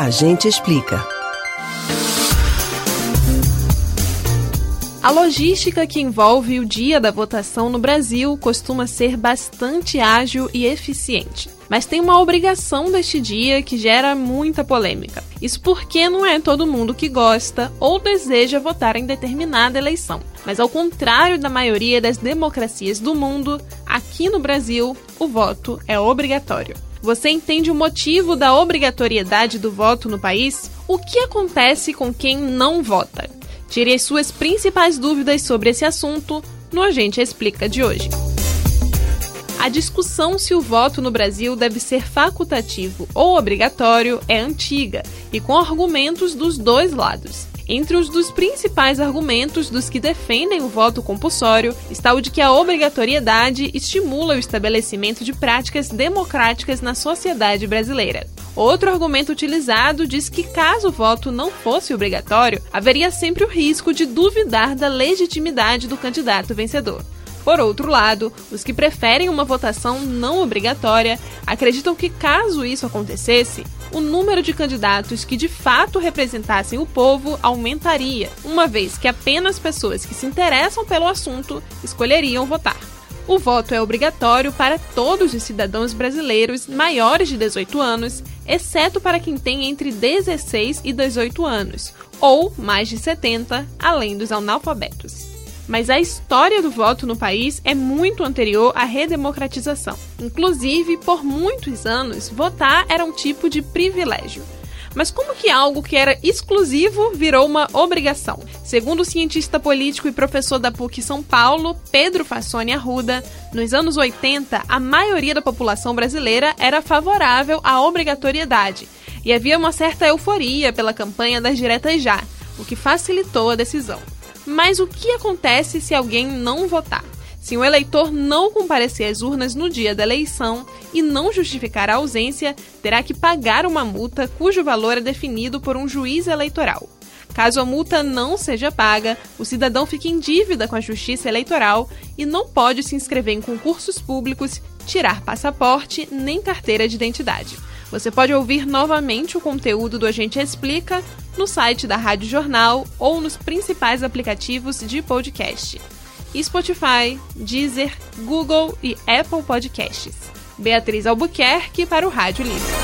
A gente explica. A logística que envolve o dia da votação no Brasil costuma ser bastante ágil e eficiente. Mas tem uma obrigação deste dia que gera muita polêmica. Isso porque não é todo mundo que gosta ou deseja votar em determinada eleição. Mas ao contrário da maioria das democracias do mundo, aqui no Brasil, o voto é obrigatório. Você entende o motivo da obrigatoriedade do voto no país? O que acontece com quem não vota? Tire as suas principais dúvidas sobre esse assunto no Agente Explica de hoje. A discussão se o voto no Brasil deve ser facultativo ou obrigatório é antiga e com argumentos dos dois lados. Entre os dos principais argumentos dos que defendem o voto compulsório está o de que a obrigatoriedade estimula o estabelecimento de práticas democráticas na sociedade brasileira. Outro argumento utilizado diz que, caso o voto não fosse obrigatório, haveria sempre o risco de duvidar da legitimidade do candidato vencedor. Por outro lado, os que preferem uma votação não obrigatória acreditam que, caso isso acontecesse, o número de candidatos que de fato representassem o povo aumentaria, uma vez que apenas pessoas que se interessam pelo assunto escolheriam votar. O voto é obrigatório para todos os cidadãos brasileiros maiores de 18 anos, exceto para quem tem entre 16 e 18 anos, ou mais de 70, além dos analfabetos mas a história do voto no país é muito anterior à redemocratização. Inclusive, por muitos anos, votar era um tipo de privilégio. Mas como que algo que era exclusivo virou uma obrigação? Segundo o cientista político e professor da PUC São Paulo, Pedro Fassoni Arruda, nos anos 80, a maioria da população brasileira era favorável à obrigatoriedade e havia uma certa euforia pela campanha das diretas já, o que facilitou a decisão. Mas o que acontece se alguém não votar? Se um eleitor não comparecer às urnas no dia da eleição e não justificar a ausência, terá que pagar uma multa cujo valor é definido por um juiz eleitoral. Caso a multa não seja paga, o cidadão fica em dívida com a Justiça Eleitoral e não pode se inscrever em concursos públicos, tirar passaporte nem carteira de identidade. Você pode ouvir novamente o conteúdo do Agente Explica no site da Rádio Jornal ou nos principais aplicativos de podcast: Spotify, Deezer, Google e Apple Podcasts. Beatriz Albuquerque para o Rádio Livre.